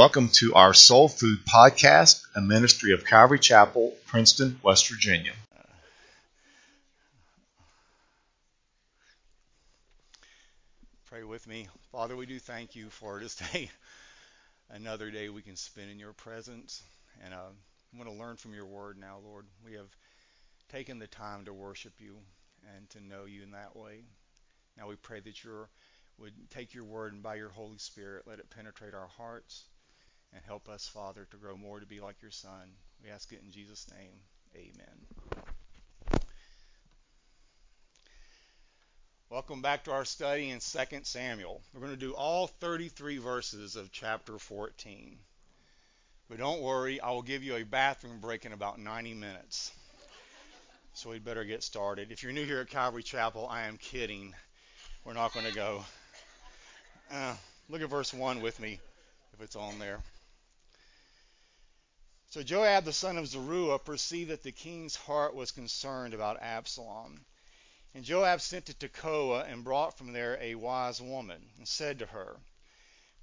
Welcome to our Soul Food Podcast, a ministry of Calvary Chapel, Princeton, West Virginia. Pray with me. Father, we do thank you for this day, another day we can spend in your presence. And uh, I want to learn from your word now, Lord. We have taken the time to worship you and to know you in that way. Now we pray that you would take your word and by your Holy Spirit let it penetrate our hearts and help us, Father, to grow more to be like your Son. We ask it in Jesus' name. Amen. Welcome back to our study in 2 Samuel. We're going to do all 33 verses of chapter 14. But don't worry, I will give you a bathroom break in about 90 minutes. So we'd better get started. If you're new here at Calvary Chapel, I am kidding. We're not going to go. Uh, look at verse 1 with me, if it's on there. So Joab the son of Zeruiah perceived that the king's heart was concerned about Absalom. And Joab sent to Tekoa and brought from there a wise woman, and said to her,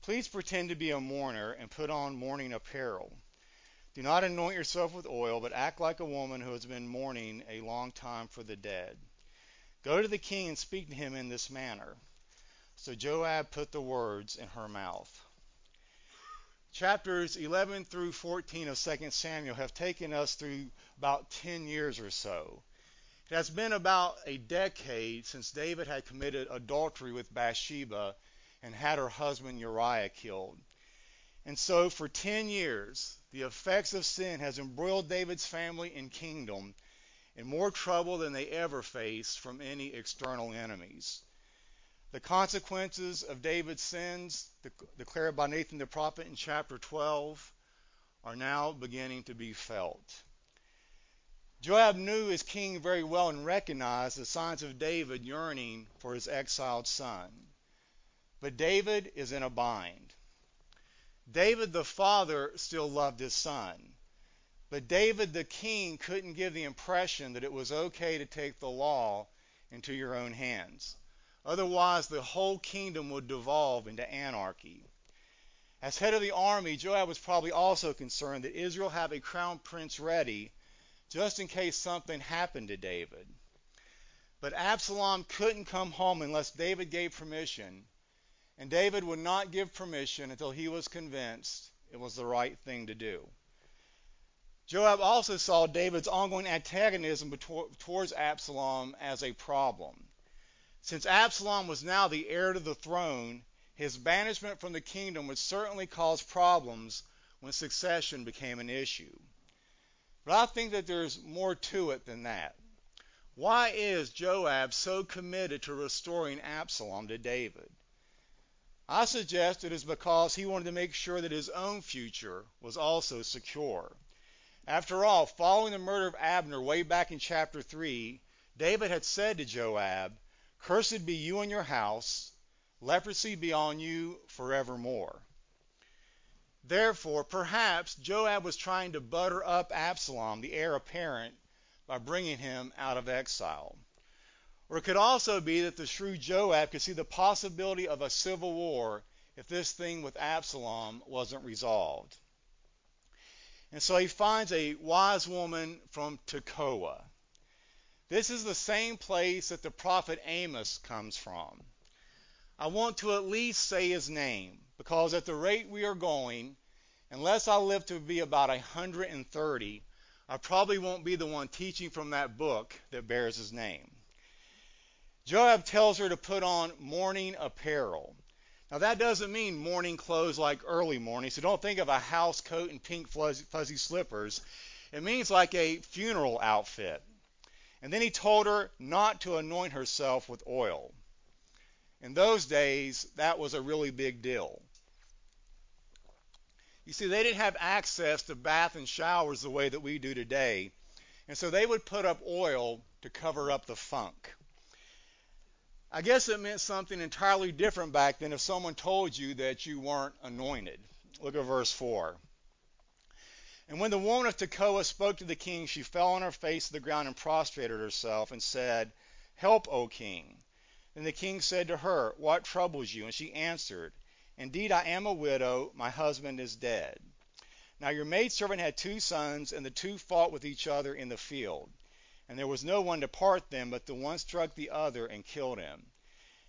Please pretend to be a mourner and put on mourning apparel. Do not anoint yourself with oil, but act like a woman who has been mourning a long time for the dead. Go to the king and speak to him in this manner. So Joab put the words in her mouth. Chapters 11 through 14 of 2 Samuel have taken us through about 10 years or so. It has been about a decade since David had committed adultery with Bathsheba and had her husband Uriah killed. And so for 10 years, the effects of sin has embroiled David's family and kingdom in more trouble than they ever faced from any external enemies. The consequences of David's sins, declared by Nathan the prophet in chapter 12, are now beginning to be felt. Joab knew his king very well and recognized the signs of David yearning for his exiled son. But David is in a bind. David the father still loved his son. But David the king couldn't give the impression that it was okay to take the law into your own hands. Otherwise, the whole kingdom would devolve into anarchy. As head of the army, Joab was probably also concerned that Israel have a crown prince ready just in case something happened to David. But Absalom couldn't come home unless David gave permission, and David would not give permission until he was convinced it was the right thing to do. Joab also saw David's ongoing antagonism towards Absalom as a problem. Since Absalom was now the heir to the throne, his banishment from the kingdom would certainly cause problems when succession became an issue. But I think that there's more to it than that. Why is Joab so committed to restoring Absalom to David? I suggest it is because he wanted to make sure that his own future was also secure. After all, following the murder of Abner way back in chapter 3, David had said to Joab, Cursed be you and your house, leprosy be on you forevermore. Therefore, perhaps Joab was trying to butter up Absalom, the heir apparent, by bringing him out of exile. Or it could also be that the shrewd Joab could see the possibility of a civil war if this thing with Absalom wasn't resolved. And so he finds a wise woman from Tekoa. This is the same place that the prophet Amos comes from. I want to at least say his name because at the rate we are going, unless I live to be about 130, I probably won't be the one teaching from that book that bears his name. Joab tells her to put on mourning apparel. Now, that doesn't mean mourning clothes like early morning, so don't think of a house coat and pink fuzzy, fuzzy slippers. It means like a funeral outfit. And then he told her not to anoint herself with oil. In those days, that was a really big deal. You see, they didn't have access to bath and showers the way that we do today. And so they would put up oil to cover up the funk. I guess it meant something entirely different back then if someone told you that you weren't anointed. Look at verse 4. And when the woman of Tekoa spoke to the king, she fell on her face to the ground and prostrated herself and said, Help, O king. Then the king said to her, What troubles you? And she answered, Indeed, I am a widow. My husband is dead. Now your maidservant had two sons, and the two fought with each other in the field. And there was no one to part them, but the one struck the other and killed him.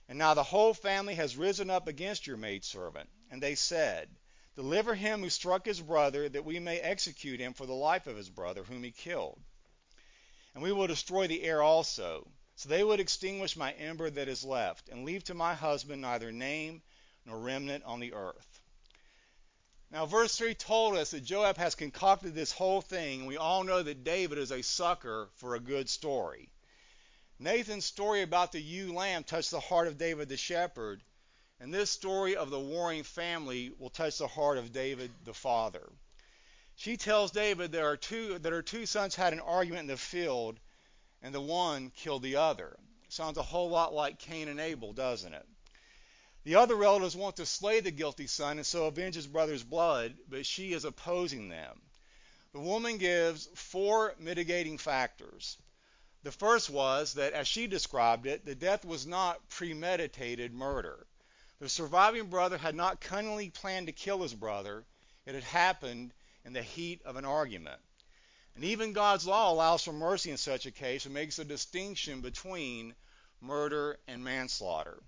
And now the whole family has risen up against your maidservant. And they said, Deliver him who struck his brother, that we may execute him for the life of his brother, whom he killed. And we will destroy the heir also. So they would extinguish my ember that is left, and leave to my husband neither name nor remnant on the earth. Now, verse 3 told us that Joab has concocted this whole thing, and we all know that David is a sucker for a good story. Nathan's story about the ewe lamb touched the heart of David the shepherd, and this story of the warring family will touch the heart of David the father. She tells David there are two, that her two sons had an argument in the field, and the one killed the other. Sounds a whole lot like Cain and Abel, doesn't it? The other relatives want to slay the guilty son and so avenge his brother's blood, but she is opposing them. The woman gives four mitigating factors. The first was that, as she described it, the death was not premeditated murder. The surviving brother had not cunningly planned to kill his brother, it had happened in the heat of an argument. And even God's law allows for mercy in such a case and makes a distinction between murder and manslaughter.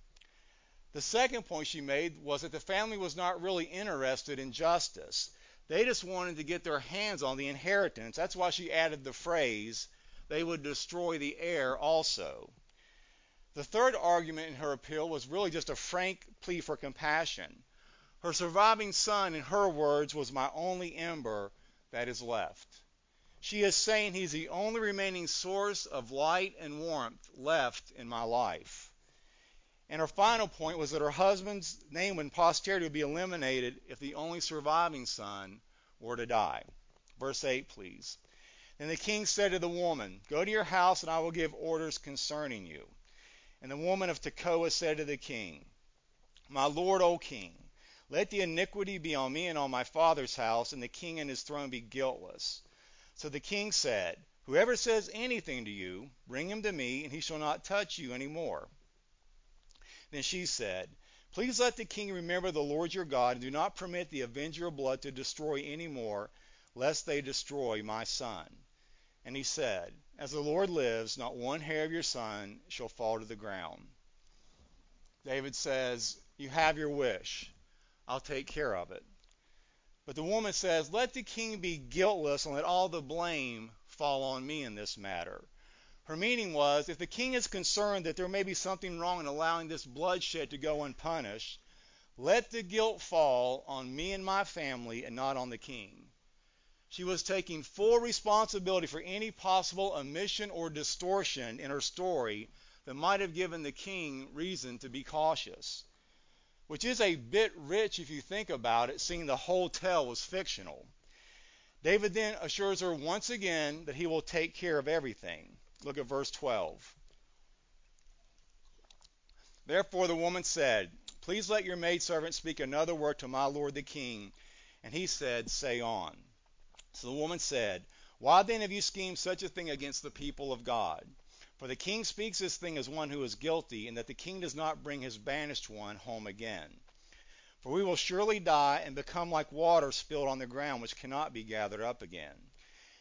The second point she made was that the family was not really interested in justice. They just wanted to get their hands on the inheritance. That's why she added the phrase, they would destroy the heir also. The third argument in her appeal was really just a frank plea for compassion. Her surviving son, in her words, was my only ember that is left. She is saying he's the only remaining source of light and warmth left in my life. And her final point was that her husband's name in posterity would be eliminated if the only surviving son were to die. Verse 8, please. Then the king said to the woman, Go to your house, and I will give orders concerning you. And the woman of Tekoa said to the king, My lord, O king, let the iniquity be on me and on my father's house, and the king and his throne be guiltless. So the king said, Whoever says anything to you, bring him to me, and he shall not touch you any more. Then she said, Please let the king remember the Lord your God, and do not permit the avenger of blood to destroy any more, lest they destroy my son. And he said, As the Lord lives, not one hair of your son shall fall to the ground. David says, You have your wish. I'll take care of it. But the woman says, Let the king be guiltless and let all the blame fall on me in this matter. Her meaning was if the king is concerned that there may be something wrong in allowing this bloodshed to go unpunished, let the guilt fall on me and my family and not on the king. She was taking full responsibility for any possible omission or distortion in her story that might have given the king reason to be cautious. Which is a bit rich if you think about it, seeing the whole tale was fictional. David then assures her once again that he will take care of everything. Look at verse 12. Therefore the woman said, Please let your maidservant speak another word to my lord the king. And he said, Say on. So the woman said, Why then have you schemed such a thing against the people of God? For the king speaks this thing as one who is guilty, and that the king does not bring his banished one home again. For we will surely die and become like water spilled on the ground, which cannot be gathered up again.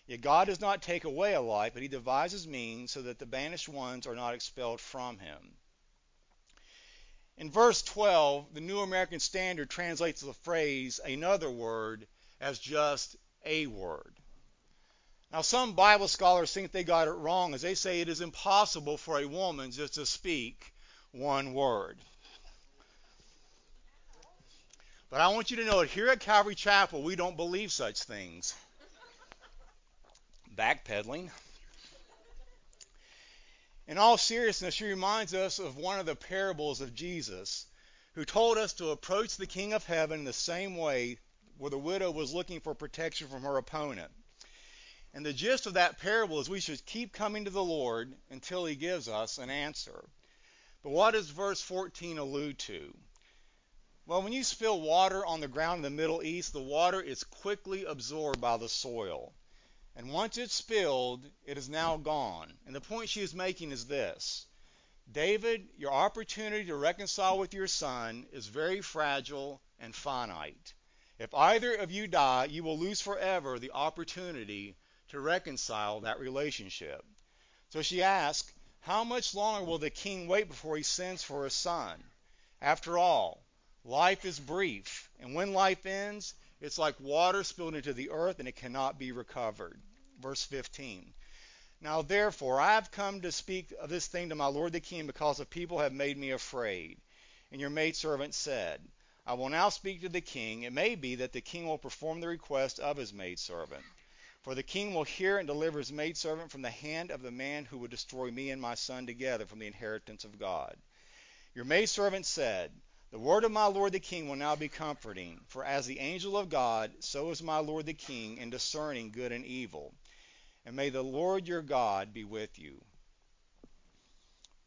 Yet God does not take away a life, but he devises means so that the banished ones are not expelled from him. In verse 12, the New American Standard translates the phrase another word as just a word. Now, some Bible scholars think they got it wrong as they say it is impossible for a woman just to speak one word. But I want you to know that here at Calvary Chapel, we don't believe such things backpedaling. In all seriousness, she reminds us of one of the parables of Jesus, who told us to approach the King of Heaven the same way where the widow was looking for protection from her opponent. And the gist of that parable is we should keep coming to the Lord until he gives us an answer. But what does verse 14 allude to? Well, when you spill water on the ground in the Middle East, the water is quickly absorbed by the soil. And once it's spilled, it is now gone. And the point she is making is this David, your opportunity to reconcile with your son is very fragile and finite. If either of you die, you will lose forever the opportunity to reconcile that relationship. So she asks, How much longer will the king wait before he sends for his son? After all, Life is brief, and when life ends, it's like water spilled into the earth and it cannot be recovered. Verse 15. Now therefore I have come to speak of this thing to my lord the king because the people have made me afraid. And your maidservant said, I will now speak to the king. It may be that the king will perform the request of his maidservant. For the king will hear and deliver his maidservant from the hand of the man who would destroy me and my son together from the inheritance of God. Your maidservant said, the word of my lord the king will now be comforting, for as the angel of God, so is my lord the king in discerning good and evil. And may the Lord your God be with you.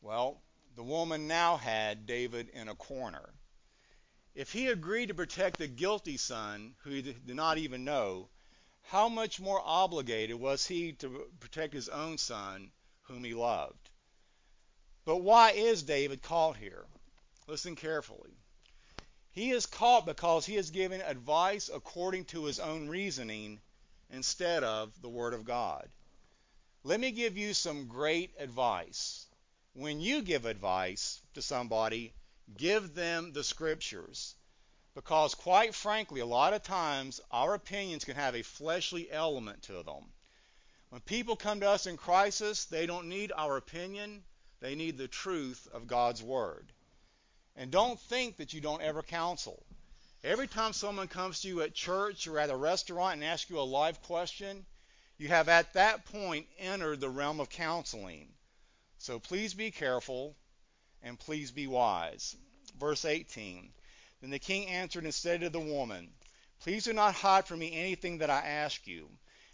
Well, the woman now had David in a corner. If he agreed to protect the guilty son, who he did not even know, how much more obligated was he to protect his own son, whom he loved? But why is David caught here? Listen carefully. He is caught because he has given advice according to his own reasoning instead of the Word of God. Let me give you some great advice. When you give advice to somebody, give them the Scriptures. Because, quite frankly, a lot of times our opinions can have a fleshly element to them. When people come to us in crisis, they don't need our opinion, they need the truth of God's Word. And don't think that you don't ever counsel. Every time someone comes to you at church or at a restaurant and asks you a live question, you have at that point entered the realm of counseling. So please be careful and please be wise. Verse 18 Then the king answered and said to the woman, Please do not hide from me anything that I ask you.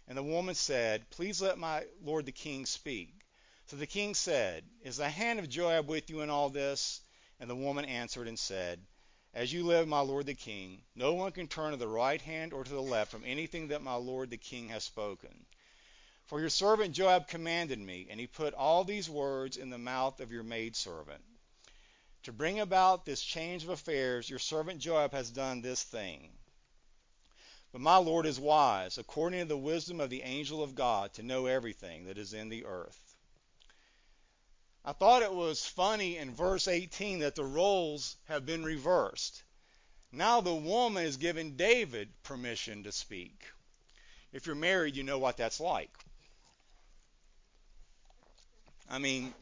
And the woman said, Please let my lord the king speak. So the king said, Is the hand of Joab with you in all this? And the woman answered and said, As you live, my lord the king, no one can turn to the right hand or to the left from anything that my lord the king has spoken. For your servant Joab commanded me, and he put all these words in the mouth of your maidservant. To bring about this change of affairs, your servant Joab has done this thing. But my Lord is wise, according to the wisdom of the angel of God, to know everything that is in the earth. I thought it was funny in verse 18 that the roles have been reversed. Now the woman is giving David permission to speak. If you're married, you know what that's like. I mean,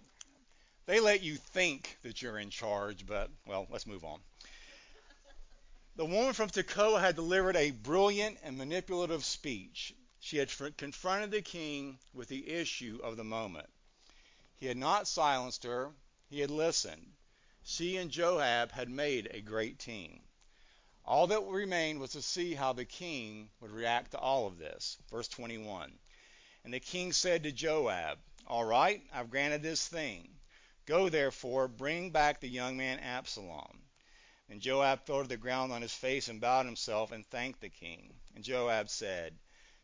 they let you think that you're in charge, but, well, let's move on. The woman from Tekoa had delivered a brilliant and manipulative speech. She had confronted the king with the issue of the moment. He had not silenced her, he had listened. She and Joab had made a great team. All that remained was to see how the king would react to all of this. Verse 21. And the king said to Joab, All right, I've granted this thing. Go therefore, bring back the young man Absalom. And Joab fell to the ground on his face and bowed himself and thanked the king. And Joab said,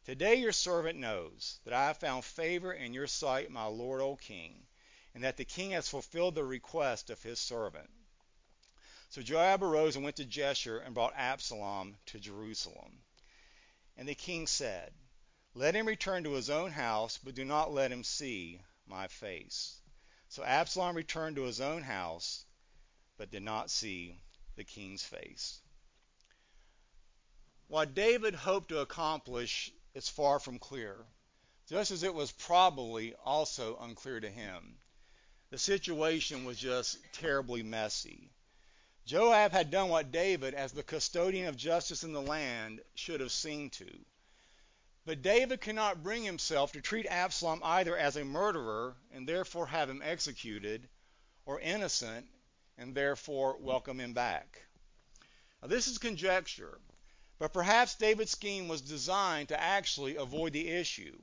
Today your servant knows that I have found favor in your sight, my lord, O king, and that the king has fulfilled the request of his servant. So Joab arose and went to Geshur and brought Absalom to Jerusalem. And the king said, Let him return to his own house, but do not let him see my face. So Absalom returned to his own house, but did not see the king's face. What David hoped to accomplish is far from clear, just as it was probably also unclear to him. The situation was just terribly messy. Joab had done what David, as the custodian of justice in the land, should have seen to. But David cannot bring himself to treat Absalom either as a murderer and therefore have him executed, or innocent and therefore welcome him back. Now, this is conjecture, But perhaps David's scheme was designed to actually avoid the issue.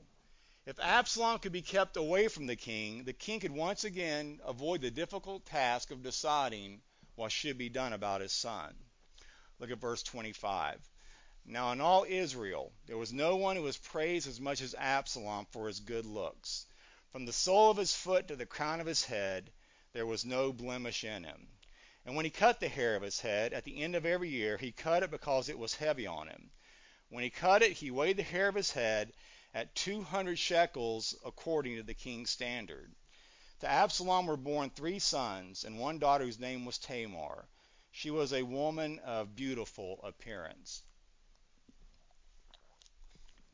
If Absalom could be kept away from the king, the king could once again avoid the difficult task of deciding what should be done about his son. Look at verse 25. Now, in all Israel, there was no one who was praised as much as Absalom for his good looks. From the sole of his foot to the crown of his head, there was no blemish in him. And when he cut the hair of his head, at the end of every year, he cut it because it was heavy on him. When he cut it, he weighed the hair of his head at 200 shekels according to the king's standard. To Absalom were born three sons and one daughter whose name was Tamar. She was a woman of beautiful appearance.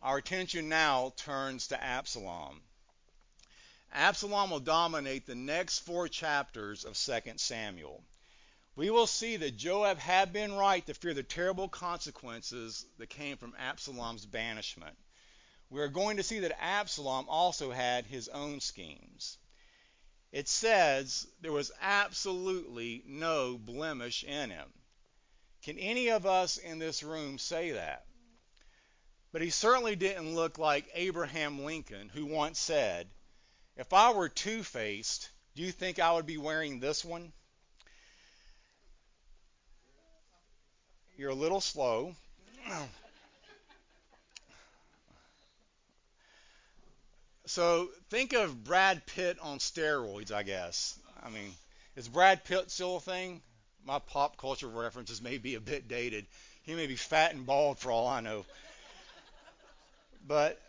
Our attention now turns to Absalom. Absalom will dominate the next four chapters of 2 Samuel. We will see that Joab had been right to fear the terrible consequences that came from Absalom's banishment we are going to see that Absalom also had his own schemes. It says there was absolutely no blemish in him. Can any of us in this room say that? But he certainly didn't look like Abraham Lincoln, who once said, If I were two faced, do you think I would be wearing this one? You're a little slow. So think of Brad Pitt on steroids, I guess. I mean, is Brad Pitt still a thing? My pop culture references may be a bit dated. He may be fat and bald for all I know. But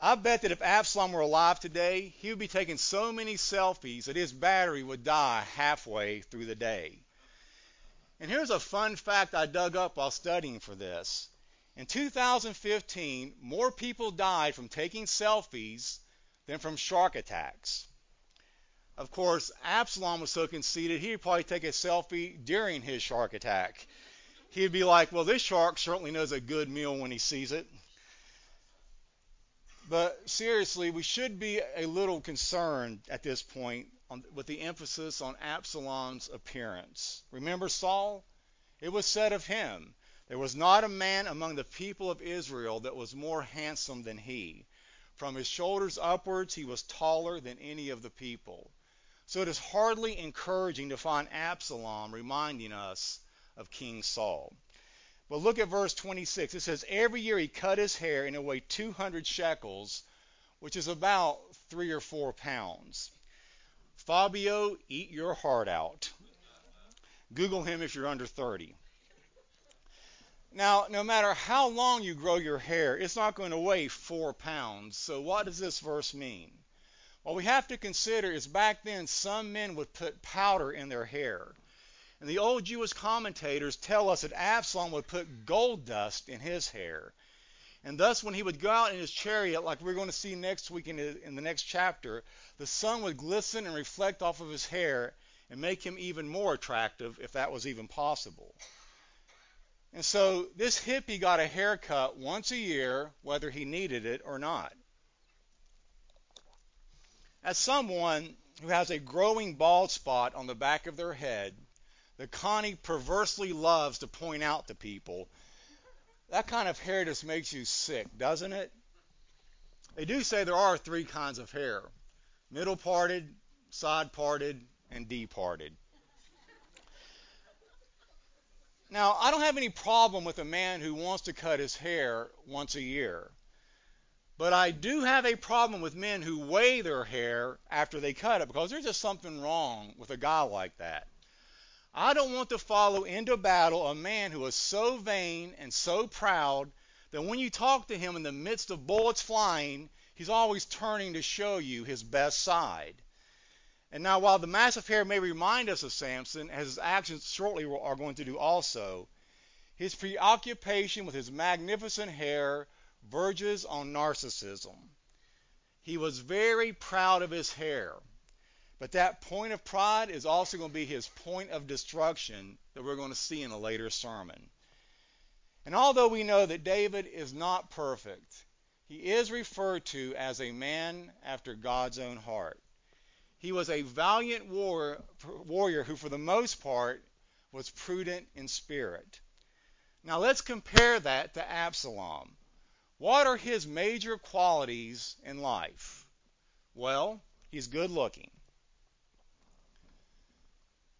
I bet that if Absalom were alive today, he would be taking so many selfies that his battery would die halfway through the day. And here's a fun fact I dug up while studying for this. In 2015, more people died from taking selfies than from shark attacks. Of course, Absalom was so conceited, he'd probably take a selfie during his shark attack. He'd be like, well, this shark certainly knows a good meal when he sees it. But seriously, we should be a little concerned at this point on, with the emphasis on Absalom's appearance. Remember Saul? It was said of him, there was not a man among the people of Israel that was more handsome than he. From his shoulders upwards, he was taller than any of the people. So it is hardly encouraging to find Absalom reminding us of King Saul. But look at verse 26. It says, Every year he cut his hair and it weighed 200 shekels, which is about three or four pounds. Fabio, eat your heart out. Google him if you're under 30. Now, no matter how long you grow your hair, it's not going to weigh four pounds. So, what does this verse mean? What we have to consider is back then some men would put powder in their hair. And the old Jewish commentators tell us that Absalom would put gold dust in his hair. And thus, when he would go out in his chariot, like we're going to see next week in the, in the next chapter, the sun would glisten and reflect off of his hair and make him even more attractive, if that was even possible. And so this hippie got a haircut once a year, whether he needed it or not. As someone who has a growing bald spot on the back of their head that Connie perversely loves to point out to people, that kind of hair just makes you sick, doesn't it? They do say there are three kinds of hair middle parted, side parted, and D parted. Now, I don't have any problem with a man who wants to cut his hair once a year. But I do have a problem with men who weigh their hair after they cut it because there's just something wrong with a guy like that. I don't want to follow into battle a man who is so vain and so proud that when you talk to him in the midst of bullets flying, he's always turning to show you his best side. And now, while the massive hair may remind us of Samson, as his actions shortly are going to do also, his preoccupation with his magnificent hair verges on narcissism. He was very proud of his hair, but that point of pride is also going to be his point of destruction that we're going to see in a later sermon. And although we know that David is not perfect, he is referred to as a man after God's own heart. He was a valiant war, warrior who, for the most part, was prudent in spirit. Now let's compare that to Absalom. What are his major qualities in life? Well, he's good looking.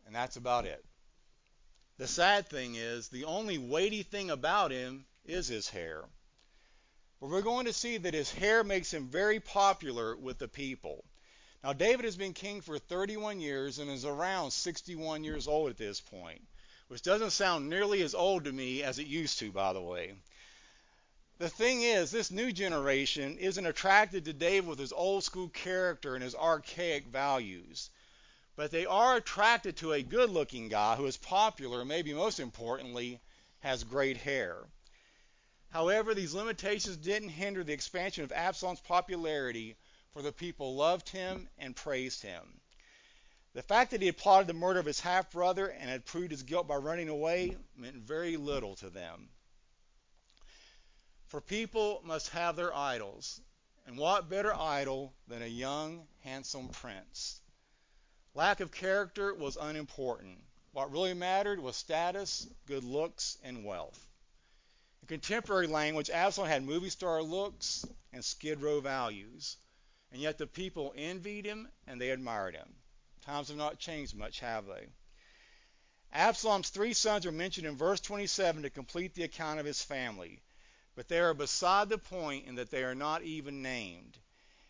And that's about it. The sad thing is, the only weighty thing about him is his hair. But we're going to see that his hair makes him very popular with the people. Now, David has been king for 31 years and is around 61 years old at this point, which doesn't sound nearly as old to me as it used to, by the way. The thing is, this new generation isn't attracted to David with his old school character and his archaic values. But they are attracted to a good looking guy who is popular and maybe most importantly has great hair. However, these limitations didn't hinder the expansion of Absalom's popularity, for the people loved him and praised him. The fact that he had plotted the murder of his half brother and had proved his guilt by running away meant very little to them. For people must have their idols. And what better idol than a young, handsome prince? Lack of character was unimportant. What really mattered was status, good looks, and wealth. In contemporary language, Absalom had movie star looks and skid row values. And yet the people envied him and they admired him. Times have not changed much, have they? Absalom's three sons are mentioned in verse 27 to complete the account of his family. But they are beside the point in that they are not even named.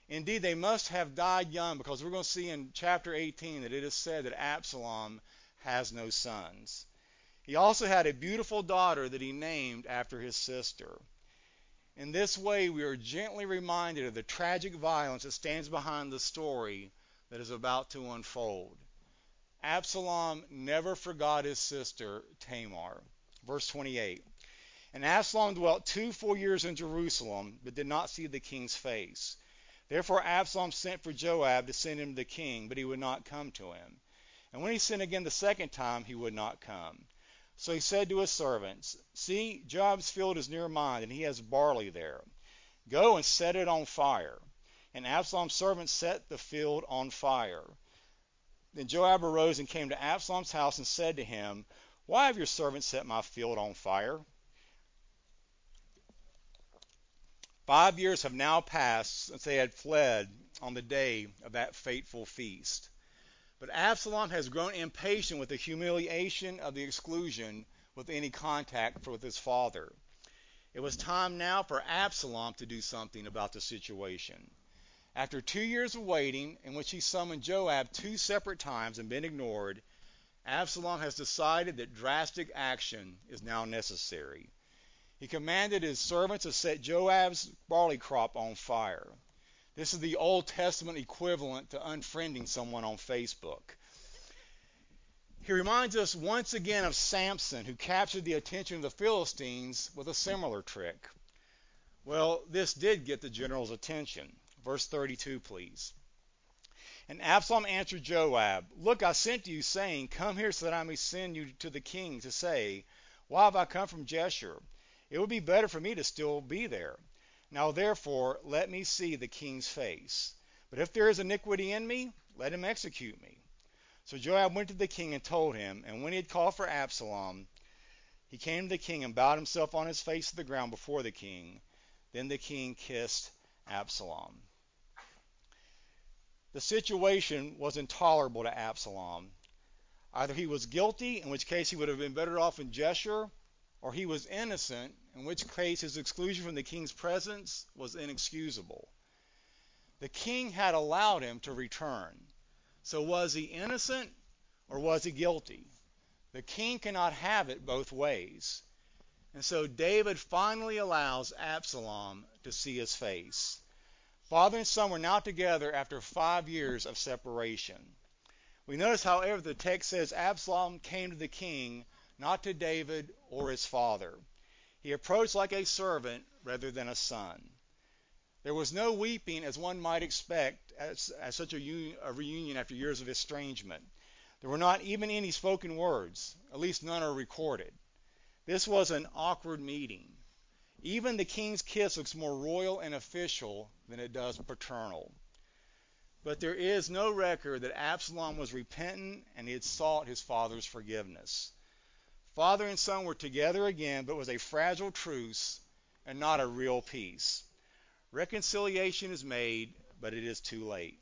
Indeed, they must have died young because we're going to see in chapter 18 that it is said that Absalom has no sons. He also had a beautiful daughter that he named after his sister. In this way, we are gently reminded of the tragic violence that stands behind the story that is about to unfold. Absalom never forgot his sister Tamar. Verse 28. And Absalom dwelt two full years in Jerusalem, but did not see the king's face. Therefore Absalom sent for Joab to send him to the king, but he would not come to him. And when he sent again the second time, he would not come. So he said to his servants, See, Joab's field is near mine, and he has barley there. Go and set it on fire. And Absalom's servants set the field on fire. Then Joab arose and came to Absalom's house and said to him, Why have your servants set my field on fire? Five years have now passed since they had fled on the day of that fateful feast. But Absalom has grown impatient with the humiliation of the exclusion with any contact with his father. It was time now for Absalom to do something about the situation. After two years of waiting, in which he summoned Joab two separate times and been ignored, Absalom has decided that drastic action is now necessary. He commanded his servants to set Joab's barley crop on fire. This is the Old Testament equivalent to unfriending someone on Facebook. He reminds us once again of Samson, who captured the attention of the Philistines with a similar trick. Well, this did get the general's attention. Verse 32, please. And Absalom answered Joab, Look, I sent you, saying, Come here so that I may send you to the king to say, Why have I come from Geshur? It would be better for me to still be there. Now therefore, let me see the king's face. But if there is iniquity in me, let him execute me. So Joab went to the king and told him, and when he had called for Absalom, he came to the king and bowed himself on his face to the ground before the king. Then the king kissed Absalom. The situation was intolerable to Absalom. Either he was guilty, in which case he would have been better off in Geshur, or he was innocent, in which case his exclusion from the king's presence was inexcusable. The king had allowed him to return. So was he innocent or was he guilty? The king cannot have it both ways. And so David finally allows Absalom to see his face. Father and son were now together after five years of separation. We notice, however, the text says Absalom came to the king not to David or his father. He approached like a servant rather than a son. There was no weeping as one might expect at, such a, un- a reunion after years of estrangement. There were not even any spoken words, at least none are recorded. This was an awkward meeting. Even the king's kiss looks more royal and official than it does paternal. But there is no record that Absalom was repentant and he had sought his father's forgiveness. Father and son were together again, but was a fragile truce and not a real peace. Reconciliation is made, but it is too late.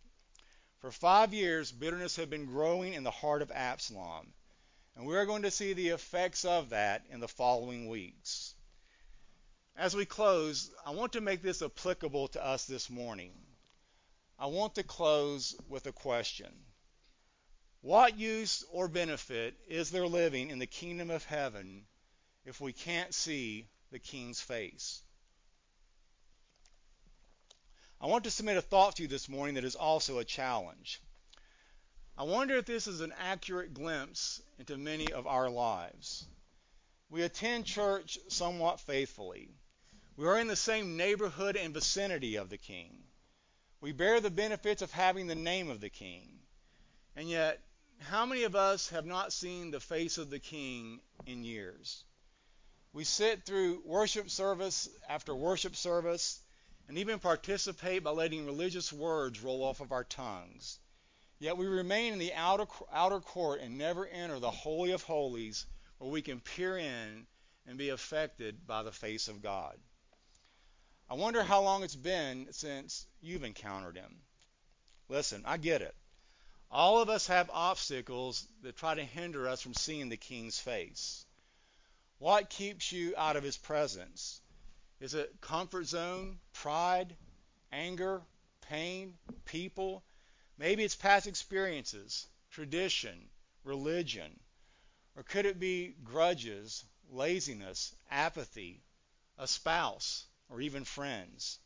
For five years, bitterness had been growing in the heart of Absalom, and we are going to see the effects of that in the following weeks. As we close, I want to make this applicable to us this morning. I want to close with a question. What use or benefit is there living in the kingdom of heaven if we can't see the king's face? I want to submit a thought to you this morning that is also a challenge. I wonder if this is an accurate glimpse into many of our lives. We attend church somewhat faithfully. We are in the same neighborhood and vicinity of the King. We bear the benefits of having the name of the King. And yet, how many of us have not seen the face of the King in years? We sit through worship service after worship service and even participate by letting religious words roll off of our tongues. Yet we remain in the outer, outer court and never enter the Holy of Holies where we can peer in and be affected by the face of God. I wonder how long it's been since you've encountered Him. Listen, I get it. All of us have obstacles that try to hinder us from seeing the King's face. What keeps you out of His presence? Is it comfort zone, pride, anger, pain, people? Maybe it's past experiences, tradition, religion. Or could it be grudges, laziness, apathy, a spouse, or even friends?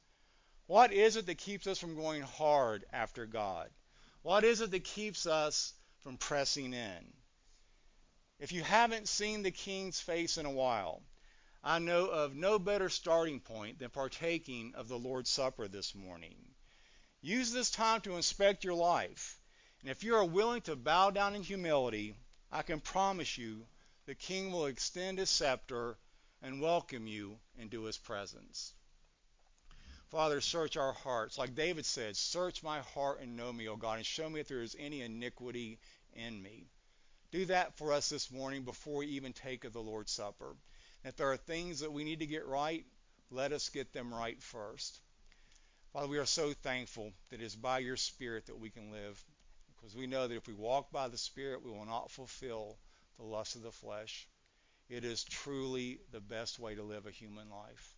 What is it that keeps us from going hard after God? What is it that keeps us from pressing in? If you haven't seen the King's face in a while, I know of no better starting point than partaking of the Lord's Supper this morning. Use this time to inspect your life. And if you are willing to bow down in humility, I can promise you the King will extend his scepter and welcome you into his presence. Father, search our hearts. Like David said, search my heart and know me, O God, and show me if there is any iniquity in me. Do that for us this morning before we even take of the Lord's Supper. If there are things that we need to get right, let us get them right first. Father, we are so thankful that it is by your Spirit that we can live, because we know that if we walk by the Spirit, we will not fulfill the lust of the flesh. It is truly the best way to live a human life.